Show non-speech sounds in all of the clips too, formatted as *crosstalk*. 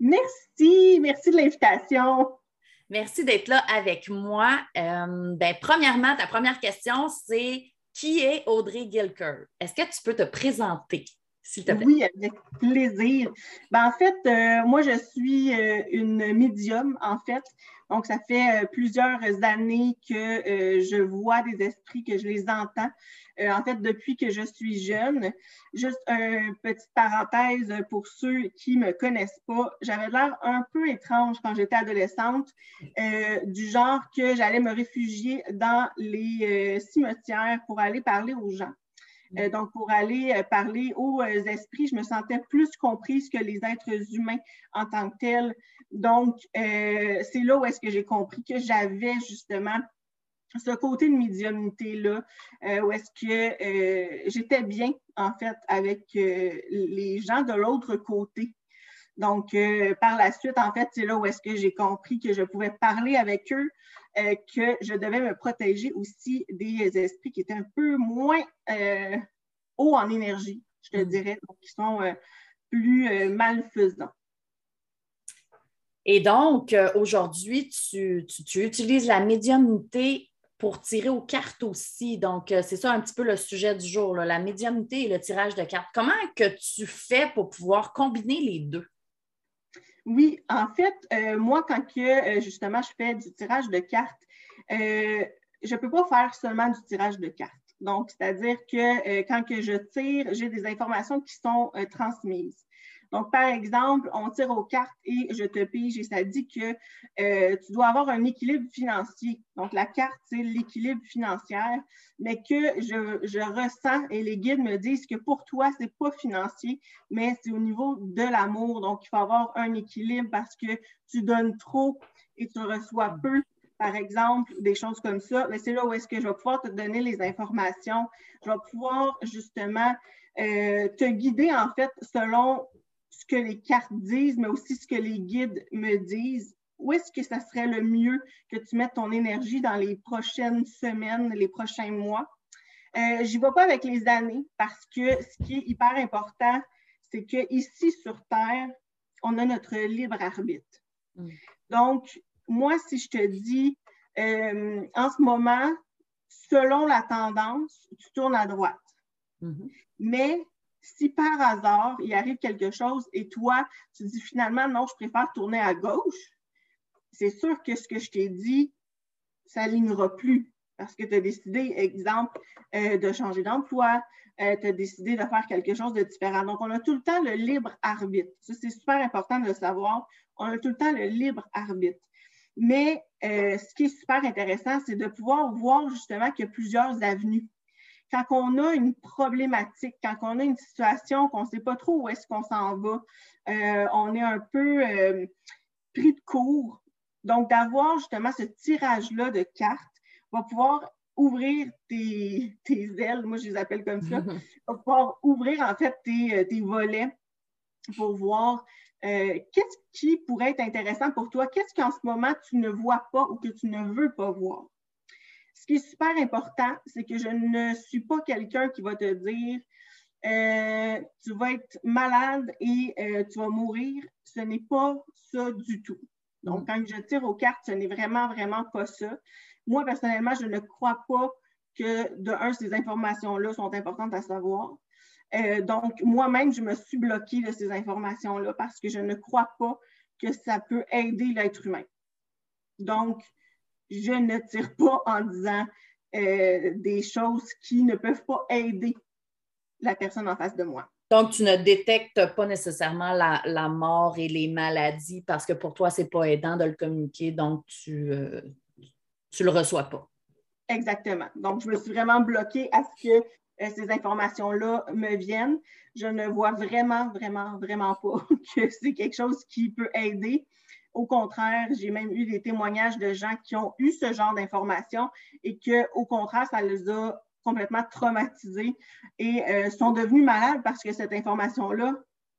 Merci, merci de l'invitation. Merci d'être là avec moi. Euh, ben, premièrement, ta première question, c'est qui est Audrey Gilker? Est-ce que tu peux te présenter, Oui, avec plaisir. Ben, en fait, euh, moi, je suis euh, une médium, en fait. Donc, ça fait plusieurs années que je vois des esprits, que je les entends. Euh, en fait, depuis que je suis jeune, juste une petite parenthèse pour ceux qui ne me connaissent pas, j'avais l'air un peu étrange quand j'étais adolescente, euh, du genre que j'allais me réfugier dans les euh, cimetières pour aller parler aux gens. Mm. donc, pour aller parler aux esprits, je me sentais plus comprise que les êtres humains en tant que tels. Donc, c'est là où est-ce que j'ai compris que j'avais justement ce côté de médiumnité-là, euh, où est-ce que euh, j'étais bien, en fait, avec euh, les gens de l'autre côté. Donc, par la suite, en fait, c'est là où est-ce que j'ai compris que je pouvais parler avec eux, que je devais me protéger aussi des esprits qui étaient un peu moins hauts en énergie, je te mm. dirais, donc qui sont plus malfaisants. Et donc, aujourd'hui, tu, tu, utilises la médiumnité pour tirer aux cartes aussi. Donc, euh, c'est ça un petit peu le sujet du jour, la médiumnité et le tirage de cartes. Comment que tu fais pour pouvoir combiner les deux? Oui, en fait, euh, moi, quand que, euh, justement je fais du tirage de cartes, je ne peux pas faire seulement du tirage de cartes. Donc, c'est-à-dire que quand que je tire, j'ai des informations qui sont transmises. Donc, par exemple, on tire aux cartes et je te pige et ça dit que euh, tu dois avoir un équilibre financier. Donc, la carte, c'est l'équilibre financier, mais que je, ressens et les guides me disent que pour toi, ce n'est pas financier, mais c'est au niveau de l'amour. Donc, il faut avoir un équilibre parce que tu donnes trop et tu reçois peu par exemple, des choses comme ça, mais c'est là où est-ce que je vais pouvoir te donner les informations. Je vais pouvoir justement euh, te guider, en fait, selon ce que les cartes disent, mais aussi ce que les guides me disent. Où est-ce que ça serait le mieux que tu mettes ton énergie dans les prochaines semaines, les prochains mois? Euh, J'y vais pas avec les années parce que ce qui est hyper important, c'est qu'ici sur Terre, on a notre libre arbitre. Mm. Donc, moi, si je te dis euh, en ce moment, selon la tendance, tu tournes à droite. Mm-hmm. Mais si par hasard, il arrive quelque chose et toi, tu dis finalement, non, je préfère tourner à gauche, c'est sûr que ce que je t'ai dit, ça n'alignera plus parce que tu as décidé, exemple, euh, de changer d'emploi, euh, tu as décidé de faire quelque chose de différent. Donc, on a tout le temps le libre arbitre. Ça, c'est super important de le savoir. On a tout le temps le libre arbitre. Mais euh, ce qui est super intéressant, c'est de pouvoir voir justement qu'il y a plusieurs avenues quand on a une problématique, quand on a une situation qu'on ne sait pas trop où est-ce qu'on s'en va, euh, on est un peu euh, pris de court. Donc, d'avoir justement ce tirage-là de cartes va pouvoir ouvrir tes, ailes, moi je les appelle comme ça, *laughs* va pouvoir ouvrir en fait tes, euh, tes volets pour voir qu'est-ce qui pourrait être intéressant pour toi, qu'est-ce qu'en ce moment tu ne vois pas ou que tu ne veux pas voir. Ce qui est super important, c'est que je ne suis pas quelqu'un qui va te dire euh, tu vas être malade et euh, tu vas mourir. Ce n'est pas ça du tout. Donc, mm. quand je tire aux cartes, ce n'est vraiment, vraiment pas ça. Moi, personnellement, je ne crois pas que, de un, ces informations-là sont importantes à savoir. Euh, donc, moi-même, je me suis bloquée de ces informations-là parce que je ne crois pas que ça peut aider l'être humain. Donc, je ne tire pas en disant euh, des choses qui ne peuvent pas aider la personne en face de moi. Donc, tu ne détectes pas nécessairement la, mort et les maladies parce que pour toi, ce n'est pas aidant de le communiquer, donc tu ne euh, le reçois pas. Exactement. Donc, je me suis vraiment bloquée à ce que ces informations-là me viennent, je ne vois vraiment, vraiment, vraiment pas *laughs* que c'est quelque chose qui peut aider. Au contraire, j'ai même eu des témoignages de gens qui ont eu ce genre d'informations et que, au contraire, ça les a complètement traumatisés et euh, sont devenus malades parce que cette information-là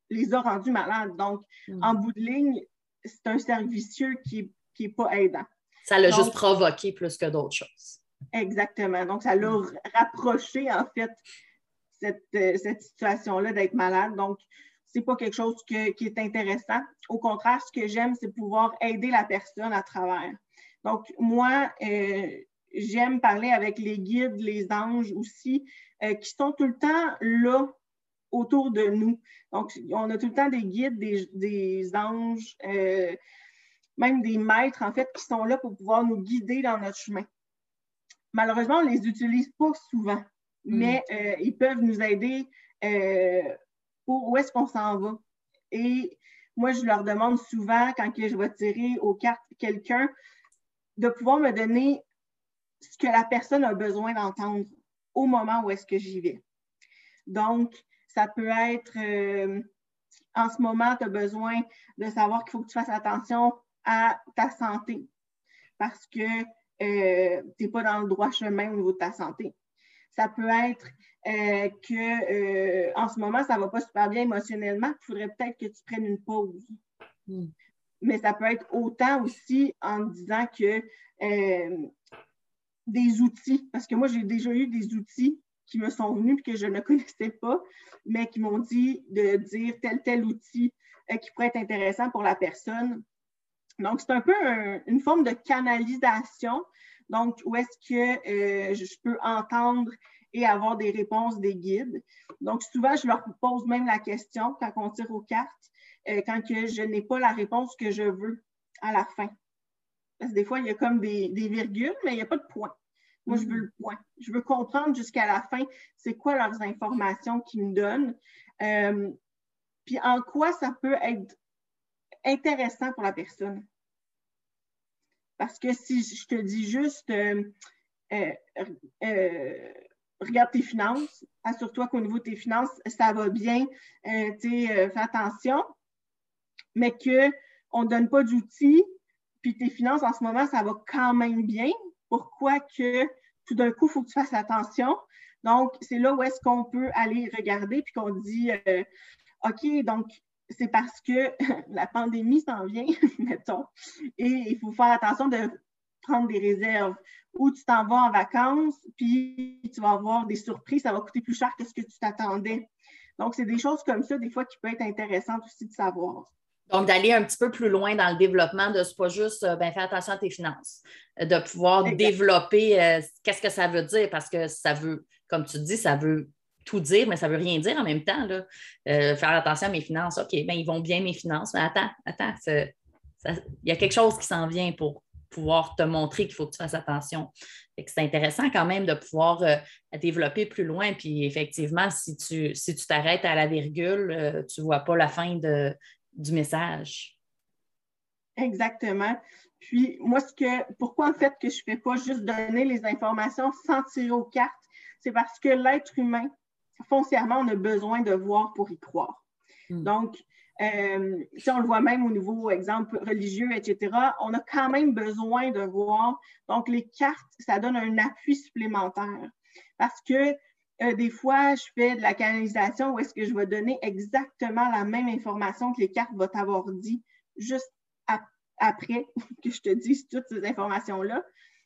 les a rendus malades. Donc, mm. en bout de ligne, c'est un cercle vicieux qui n'est pas aidant. Ça l'a juste provoqué plus que d'autres choses. Exactement. Donc, ça l'a mm. rapproché, en fait, cette, euh, cette situation-là d'être malade. Donc, c'est pas quelque chose qui est intéressant. Au contraire, ce que j'aime, c'est pouvoir aider la personne à travers. Donc, moi, euh, j'aime parler avec les guides, les anges aussi, euh, qui sont tout le temps là autour de nous. Donc, on a tout le temps des guides, des, anges, euh, même des maîtres, en fait, qui sont là pour pouvoir nous guider dans notre chemin. Malheureusement, on ne les utilise pas souvent, mm. mais ils peuvent nous aider où est-ce qu'on s'en va. Et moi, je leur demande souvent, quand je vais tirer aux cartes quelqu'un, de pouvoir me donner ce que la personne a besoin d'entendre au moment où est-ce que j'y vais. Donc, ça peut être, euh, en ce moment, tu as besoin de savoir qu'il faut que tu fasses attention à ta santé parce que euh, tu n'es pas dans le droit chemin au niveau de ta santé. Ça peut être euh, que euh, en ce moment, ça ne va pas super bien émotionnellement, il faudrait peut-être que tu prennes une pause. Hmm. Mais ça peut être autant aussi en disant que euh, des outils, parce que moi, j'ai déjà eu des outils qui me sont venus et que je ne *laughs* connaissais pas, mais qui m'ont dit de dire tel, tel outil qui pourrait être intéressant pour la personne. Donc, c'est un peu une forme de canalisation. Donc, où est-ce que je peux entendre et avoir des réponses des guides? Donc, souvent, je leur pose même la question quand on tire aux cartes, euh, quand que je n'ai pas la réponse que je veux à la fin. Parce que des fois, il y a comme des, virgules, mais il n'y a pas de point. Moi, je veux le point. Je veux comprendre jusqu'à la fin c'est quoi leurs informations qu'ils me donnent. Euh, puis en quoi ça peut être intéressant pour la personne? Parce que si je te dis juste euh, regarde tes finances, assure-toi qu'au niveau de tes finances, ça va bien, euh, euh, fais attention, mais qu'on ne donne pas d'outils, puis tes finances en ce moment, ça va quand même bien. Pourquoi que tout d'un coup, il faut que tu fasses attention? Donc, c'est là où est-ce qu'on peut aller regarder, puis qu'on dit, euh, OK, donc, c'est parce que *laughs* la pandémie s'en vient, *laughs* mettons, et il faut faire attention de prendre des réserves ou tu t'en vas en vacances, puis tu vas avoir des surprises, ça va coûter plus cher que ce que tu t'attendais. Donc, c'est des choses comme ça, des fois, qui peuvent être intéressantes aussi de savoir. Donc, d'aller un petit peu plus loin dans le développement, de ce pas juste euh, ben, faire attention à tes finances, euh, de pouvoir développer euh, qu'est-ce que ça veut dire, parce que ça veut, comme tu dis, ça veut tout dire, mais ça ne veut rien dire en même temps. Là. faire attention à mes finances, OK, ben, ils vont bien mes finances, mais attends, attends, il y a quelque chose qui s'en vient pour pouvoir te montrer qu'il faut que tu fasses attention. C'est intéressant quand même de pouvoir euh, développer plus loin. Puis effectivement, si tu si tu t'arrêtes à la virgule, euh, tu ne vois pas la fin de, du message. Exactement. Puis moi, ce que pourquoi en fait que je ne fais pas juste donner les informations sans tirer aux cartes, c'est parce que l'être humain, foncièrement, on a besoin de voir pour y croire. Hmm. Donc, euh, si on le voit même au niveau, exemple, religieux, etc., on a quand même besoin de voir. Donc, les cartes, ça donne un appui supplémentaire. Parce que euh, des fois, je fais de la canalisation où est-ce que je vais donner exactement la même information que les cartes vont t'avoir dit juste après *laughs* que je te dise toutes ces informations-là.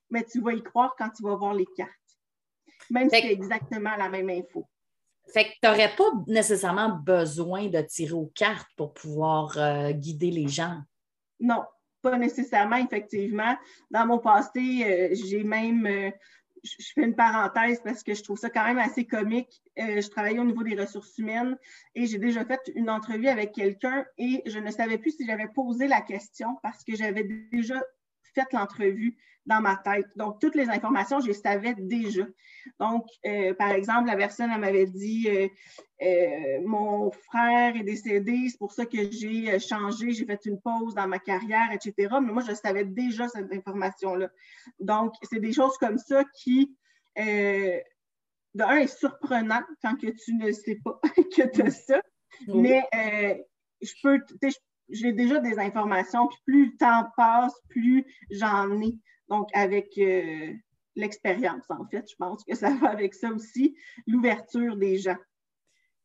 Mais tu vas y croire quand tu vas voir les cartes. Même si c'est exactement la même info. Fait que tu n'aurais pas nécessairement besoin de tirer aux cartes pour pouvoir euh, guider les gens. Non, pas nécessairement, effectivement. Dans mon passé, euh, j'ai même, euh, je fais une parenthèse parce que je trouve ça quand même assez comique. je travaillais au niveau des ressources humaines et j'ai déjà fait une entrevue avec quelqu'un et je ne savais plus si j'avais posé la question parce que j'avais déjà fait l'entrevue dans ma tête. Donc, toutes les informations, je les savais déjà. Donc, euh, par exemple, la personne, elle m'avait dit euh, euh, Mon frère est décédé, c'est pour ça que j'ai changé, j'ai fait une pause dans ma carrière, etc. Mais moi, je savais déjà cette information-là. Donc, c'est des choses comme ça qui de un, est surprenant quand que tu ne sais pas *laughs* que tu as ça. Mais je peux, j'ai déjà des informations, puis plus le temps passe, plus j'en ai. Donc, avec euh, l'expérience, en fait, je pense que ça *laughs* va avec ça aussi, l'ouverture des gens.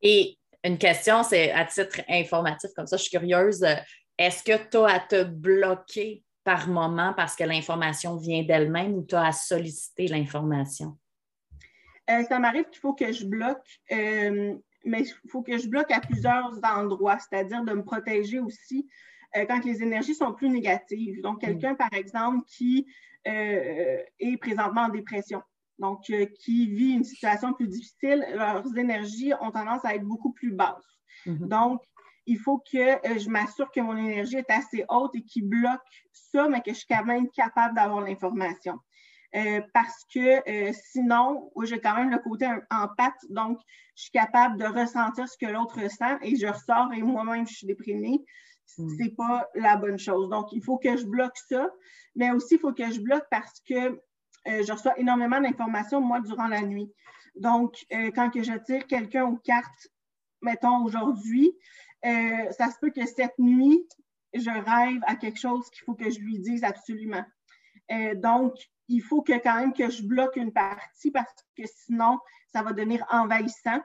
Et une question, c'est à titre informatif, comme ça, je suis curieuse. Est-ce que tu as à te bloquer par moment parce que l'information vient d'elle-même ou tu as à solliciter l'information? Euh, ça m'arrive qu'il faut que je bloque, euh, mais il faut que je bloque à plusieurs endroits, c'est-à-dire de me protéger aussi euh, quand les énergies sont plus négatives. Donc, mm. quelqu'un, par exemple, qui est présentement en dépression, donc qui vit une situation plus difficile, leurs énergies ont tendance à être beaucoup plus basses. Mm-hmm. Donc, il faut que je m'assure que mon énergie est assez haute et qui bloque ça, mais que je suis quand même capable d'avoir l'information. Euh, parce que euh, sinon, j'ai quand même le côté en pâte, donc je suis capable de ressentir ce que l'autre ressent et je ressors et moi-même, je suis déprimée. Hmm. C'est pas la bonne chose. Donc, il faut que je bloque ça, mais aussi, il faut que je bloque parce que euh, je reçois énormément d'informations, moi, durant la nuit. Donc, quand que je tire quelqu'un aux cartes, mettons aujourd'hui, ça se peut que cette nuit, je rêve à quelque chose qu'il faut que je lui dise absolument. donc, il faut que quand même que je bloque une partie parce que sinon, ça va devenir envahissant.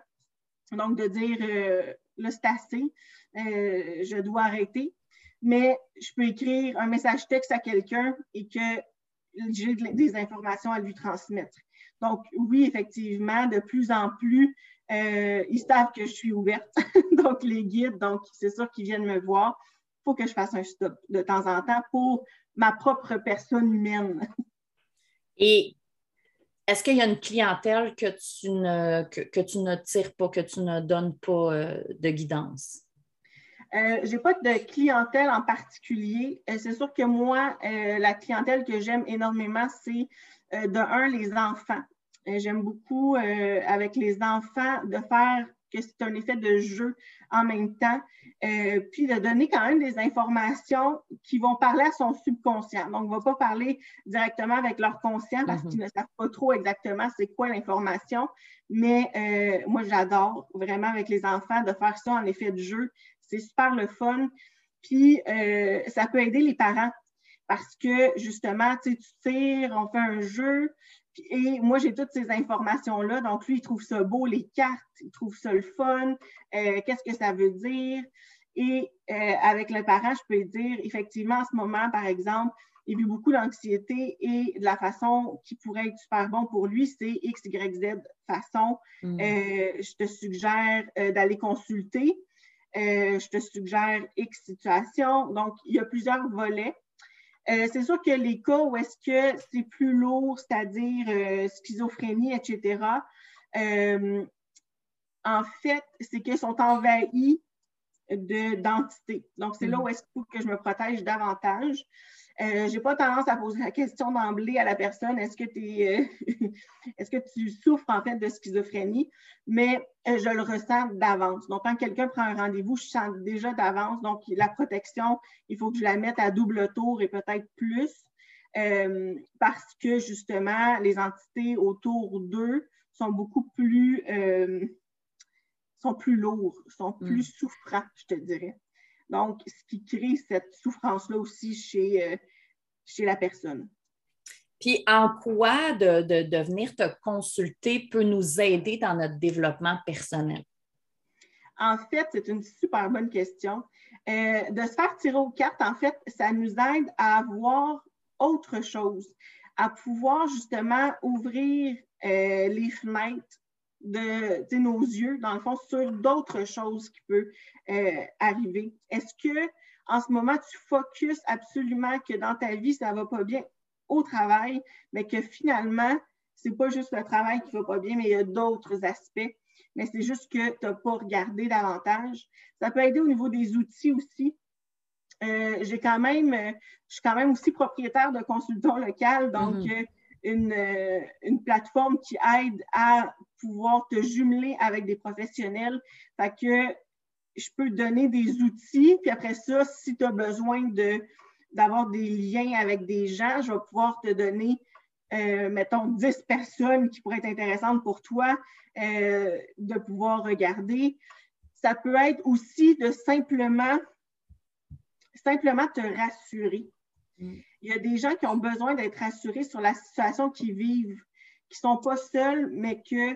Donc, de dire, euh, là, c'est assez, euh, je dois arrêter. Mais je peux écrire un message texte à quelqu'un et que j'ai des informations à lui transmettre. Donc, oui, effectivement, de plus en plus, euh, ils savent que je suis ouverte. *laughs* donc, les guides, donc, c'est sûr qu'ils viennent me voir. Il faut que je fasse un stop de temps en temps pour ma propre personne humaine. *laughs* Et est-ce qu'il y a une clientèle que tu ne, que, tu ne tires pas, que tu ne donnes pas euh, de guidance? Euh, je n'ai pas de clientèle en particulier. Euh, c'est sûr que moi, la clientèle que j'aime énormément, c'est de un, les enfants. j'aime beaucoup avec les enfants de faire que c'est un effet de jeu en même temps, euh, puis de donner quand même des informations qui vont parler à son subconscient. Donc, on ne va pas parler directement avec leur conscient parce qu'ils mhm. ne savent pas trop exactement c'est quoi l'information, mais euh, moi, j'adore vraiment avec les enfants de faire ça en effet de jeu. C'est super le fun. Puis, euh, ça peut aider les parents parce que justement, tu tires, on fait un jeu, et moi, j'ai toutes ces informations-là. Donc, lui, il trouve ça beau, les cartes, il trouve ça le fun. Euh, qu'est-ce que ça veut dire? Et euh, avec le parent, je peux dire, effectivement, en ce moment, par exemple, il vit beaucoup d'anxiété et de la façon qui pourrait être super bon pour lui, c'est X, Y, Z façon. Mm. Euh, je te suggère d'aller consulter. je te suggère X situation. Donc, il y a plusieurs volets. Euh, c'est sûr que les cas où est-ce que c'est plus lourd, c'est-à-dire euh, schizophrénie, etc., euh, en fait, c'est qu'ils sont envahis d'entités. Donc, c'est là mm. où est-ce qu'il faut que je me protège davantage. Euh, je n'ai pas tendance à poser la question d'emblée à la personne est-ce que, es, euh, *laughs* est-ce que tu souffres en fait de schizophrénie? Mais euh, je le ressens d'avance. Donc, quand quelqu'un prend un rendez-vous, je sens déjà d'avance. Donc, la protection, il faut que je la mette à double tour et peut-être plus. parce que justement, les entités autour d'eux sont beaucoup plus sont plus lourds, sont plus mm. souffrants, je te dirais. Donc, ce qui crée cette souffrance-là aussi chez, euh, chez la personne. Puis en quoi de, de, venir te consulter peut nous aider dans notre développement personnel? En fait, c'est une super bonne question. Euh, de se faire tirer aux cartes, en fait, ça nous aide à voir autre chose, à pouvoir justement ouvrir euh, les fenêtres de nos yeux, dans le fond, sur d'autres choses qui peuvent euh, arriver. Est-ce que en ce moment, tu focuses absolument que dans ta vie, ça ne va pas bien au travail, mais que finalement, ce n'est pas juste le travail qui ne va pas bien, mais il y a d'autres aspects. Mais c'est juste que tu n'as pas regardé davantage? Ça peut aider au niveau des outils aussi. Euh, j'ai quand même, je suis quand même aussi propriétaire de consultant local, donc mm-hmm. euh, euh, une, plateforme qui aide à pouvoir te jumeler avec des professionnels. Que je peux donner des outils, puis après ça, si tu as besoin de, d'avoir des liens avec des gens, je vais pouvoir te donner euh, mettons, 10 personnes qui pourraient être intéressantes pour toi euh, de pouvoir regarder. Ça peut être aussi de simplement, simplement te rassurer. Mm. Il y a des gens qui ont besoin d'être rassurés sur la situation qu'ils vivent, qui ne sont pas seuls, mais que,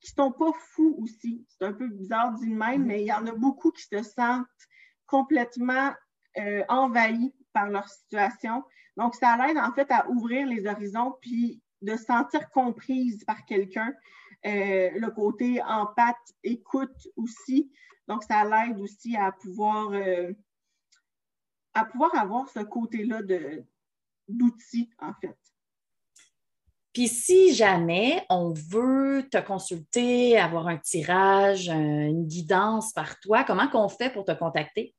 qui ne sont pas fous aussi. C'est un peu bizarre d'une même, mm. mais il y en a beaucoup qui se sentent complètement euh, envahis par leur situation. Donc, ça l'aide en fait à ouvrir les horizons puis de se sentir comprise par quelqu'un. Euh, le côté empathe, écoute aussi. Donc, ça l'aide aussi à pouvoir, euh, à pouvoir avoir ce côté-là d'outils, en fait. Puis si jamais on veut te consulter, avoir un tirage, une guidance par toi, comment qu'on fait pour te contacter?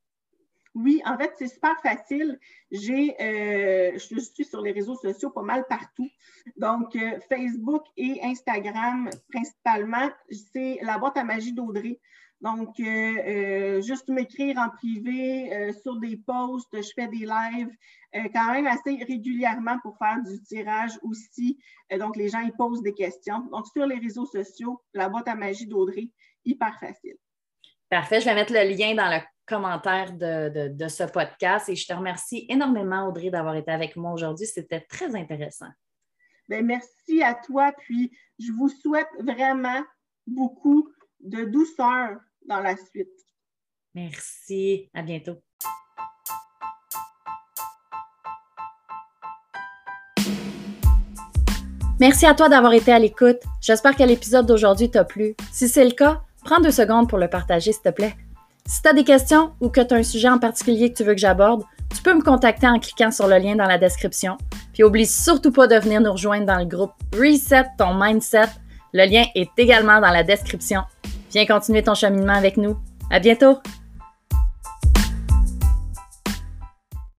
Oui, en fait, c'est super facile. J'ai, euh, je suis sur les réseaux sociaux pas mal partout. Donc, euh, Facebook et Instagram principalement, c'est la boîte à magie d'Audrey. Donc, euh, juste m'écrire en privé sur des posts, je fais des lives quand même assez régulièrement pour faire du tirage aussi. donc, les gens, ils posent des questions. Donc, sur les réseaux sociaux, la boîte à magie d'Audrey, hyper facile. Parfait. Je vais mettre le lien dans le commentaire de, ce podcast et je te remercie énormément, Audrey, d'avoir été avec moi aujourd'hui. C'était très intéressant. Bien, merci à toi. Puis, je vous souhaite vraiment beaucoup de douceur dans la suite. Merci. À bientôt. Merci à toi d'avoir été à l'écoute. J'espère que l'épisode d'aujourd'hui t'a plu. Si c'est le cas, prends deux secondes pour le partager, s'il te plaît. Si tu as des questions ou que tu as un sujet en particulier que tu veux que j'aborde, tu peux me contacter en cliquant sur le lien dans la description. Puis oublie surtout pas de venir nous rejoindre dans le groupe Reset ton mindset. Le lien est également dans la description. Viens continuer ton cheminement avec nous. À bientôt!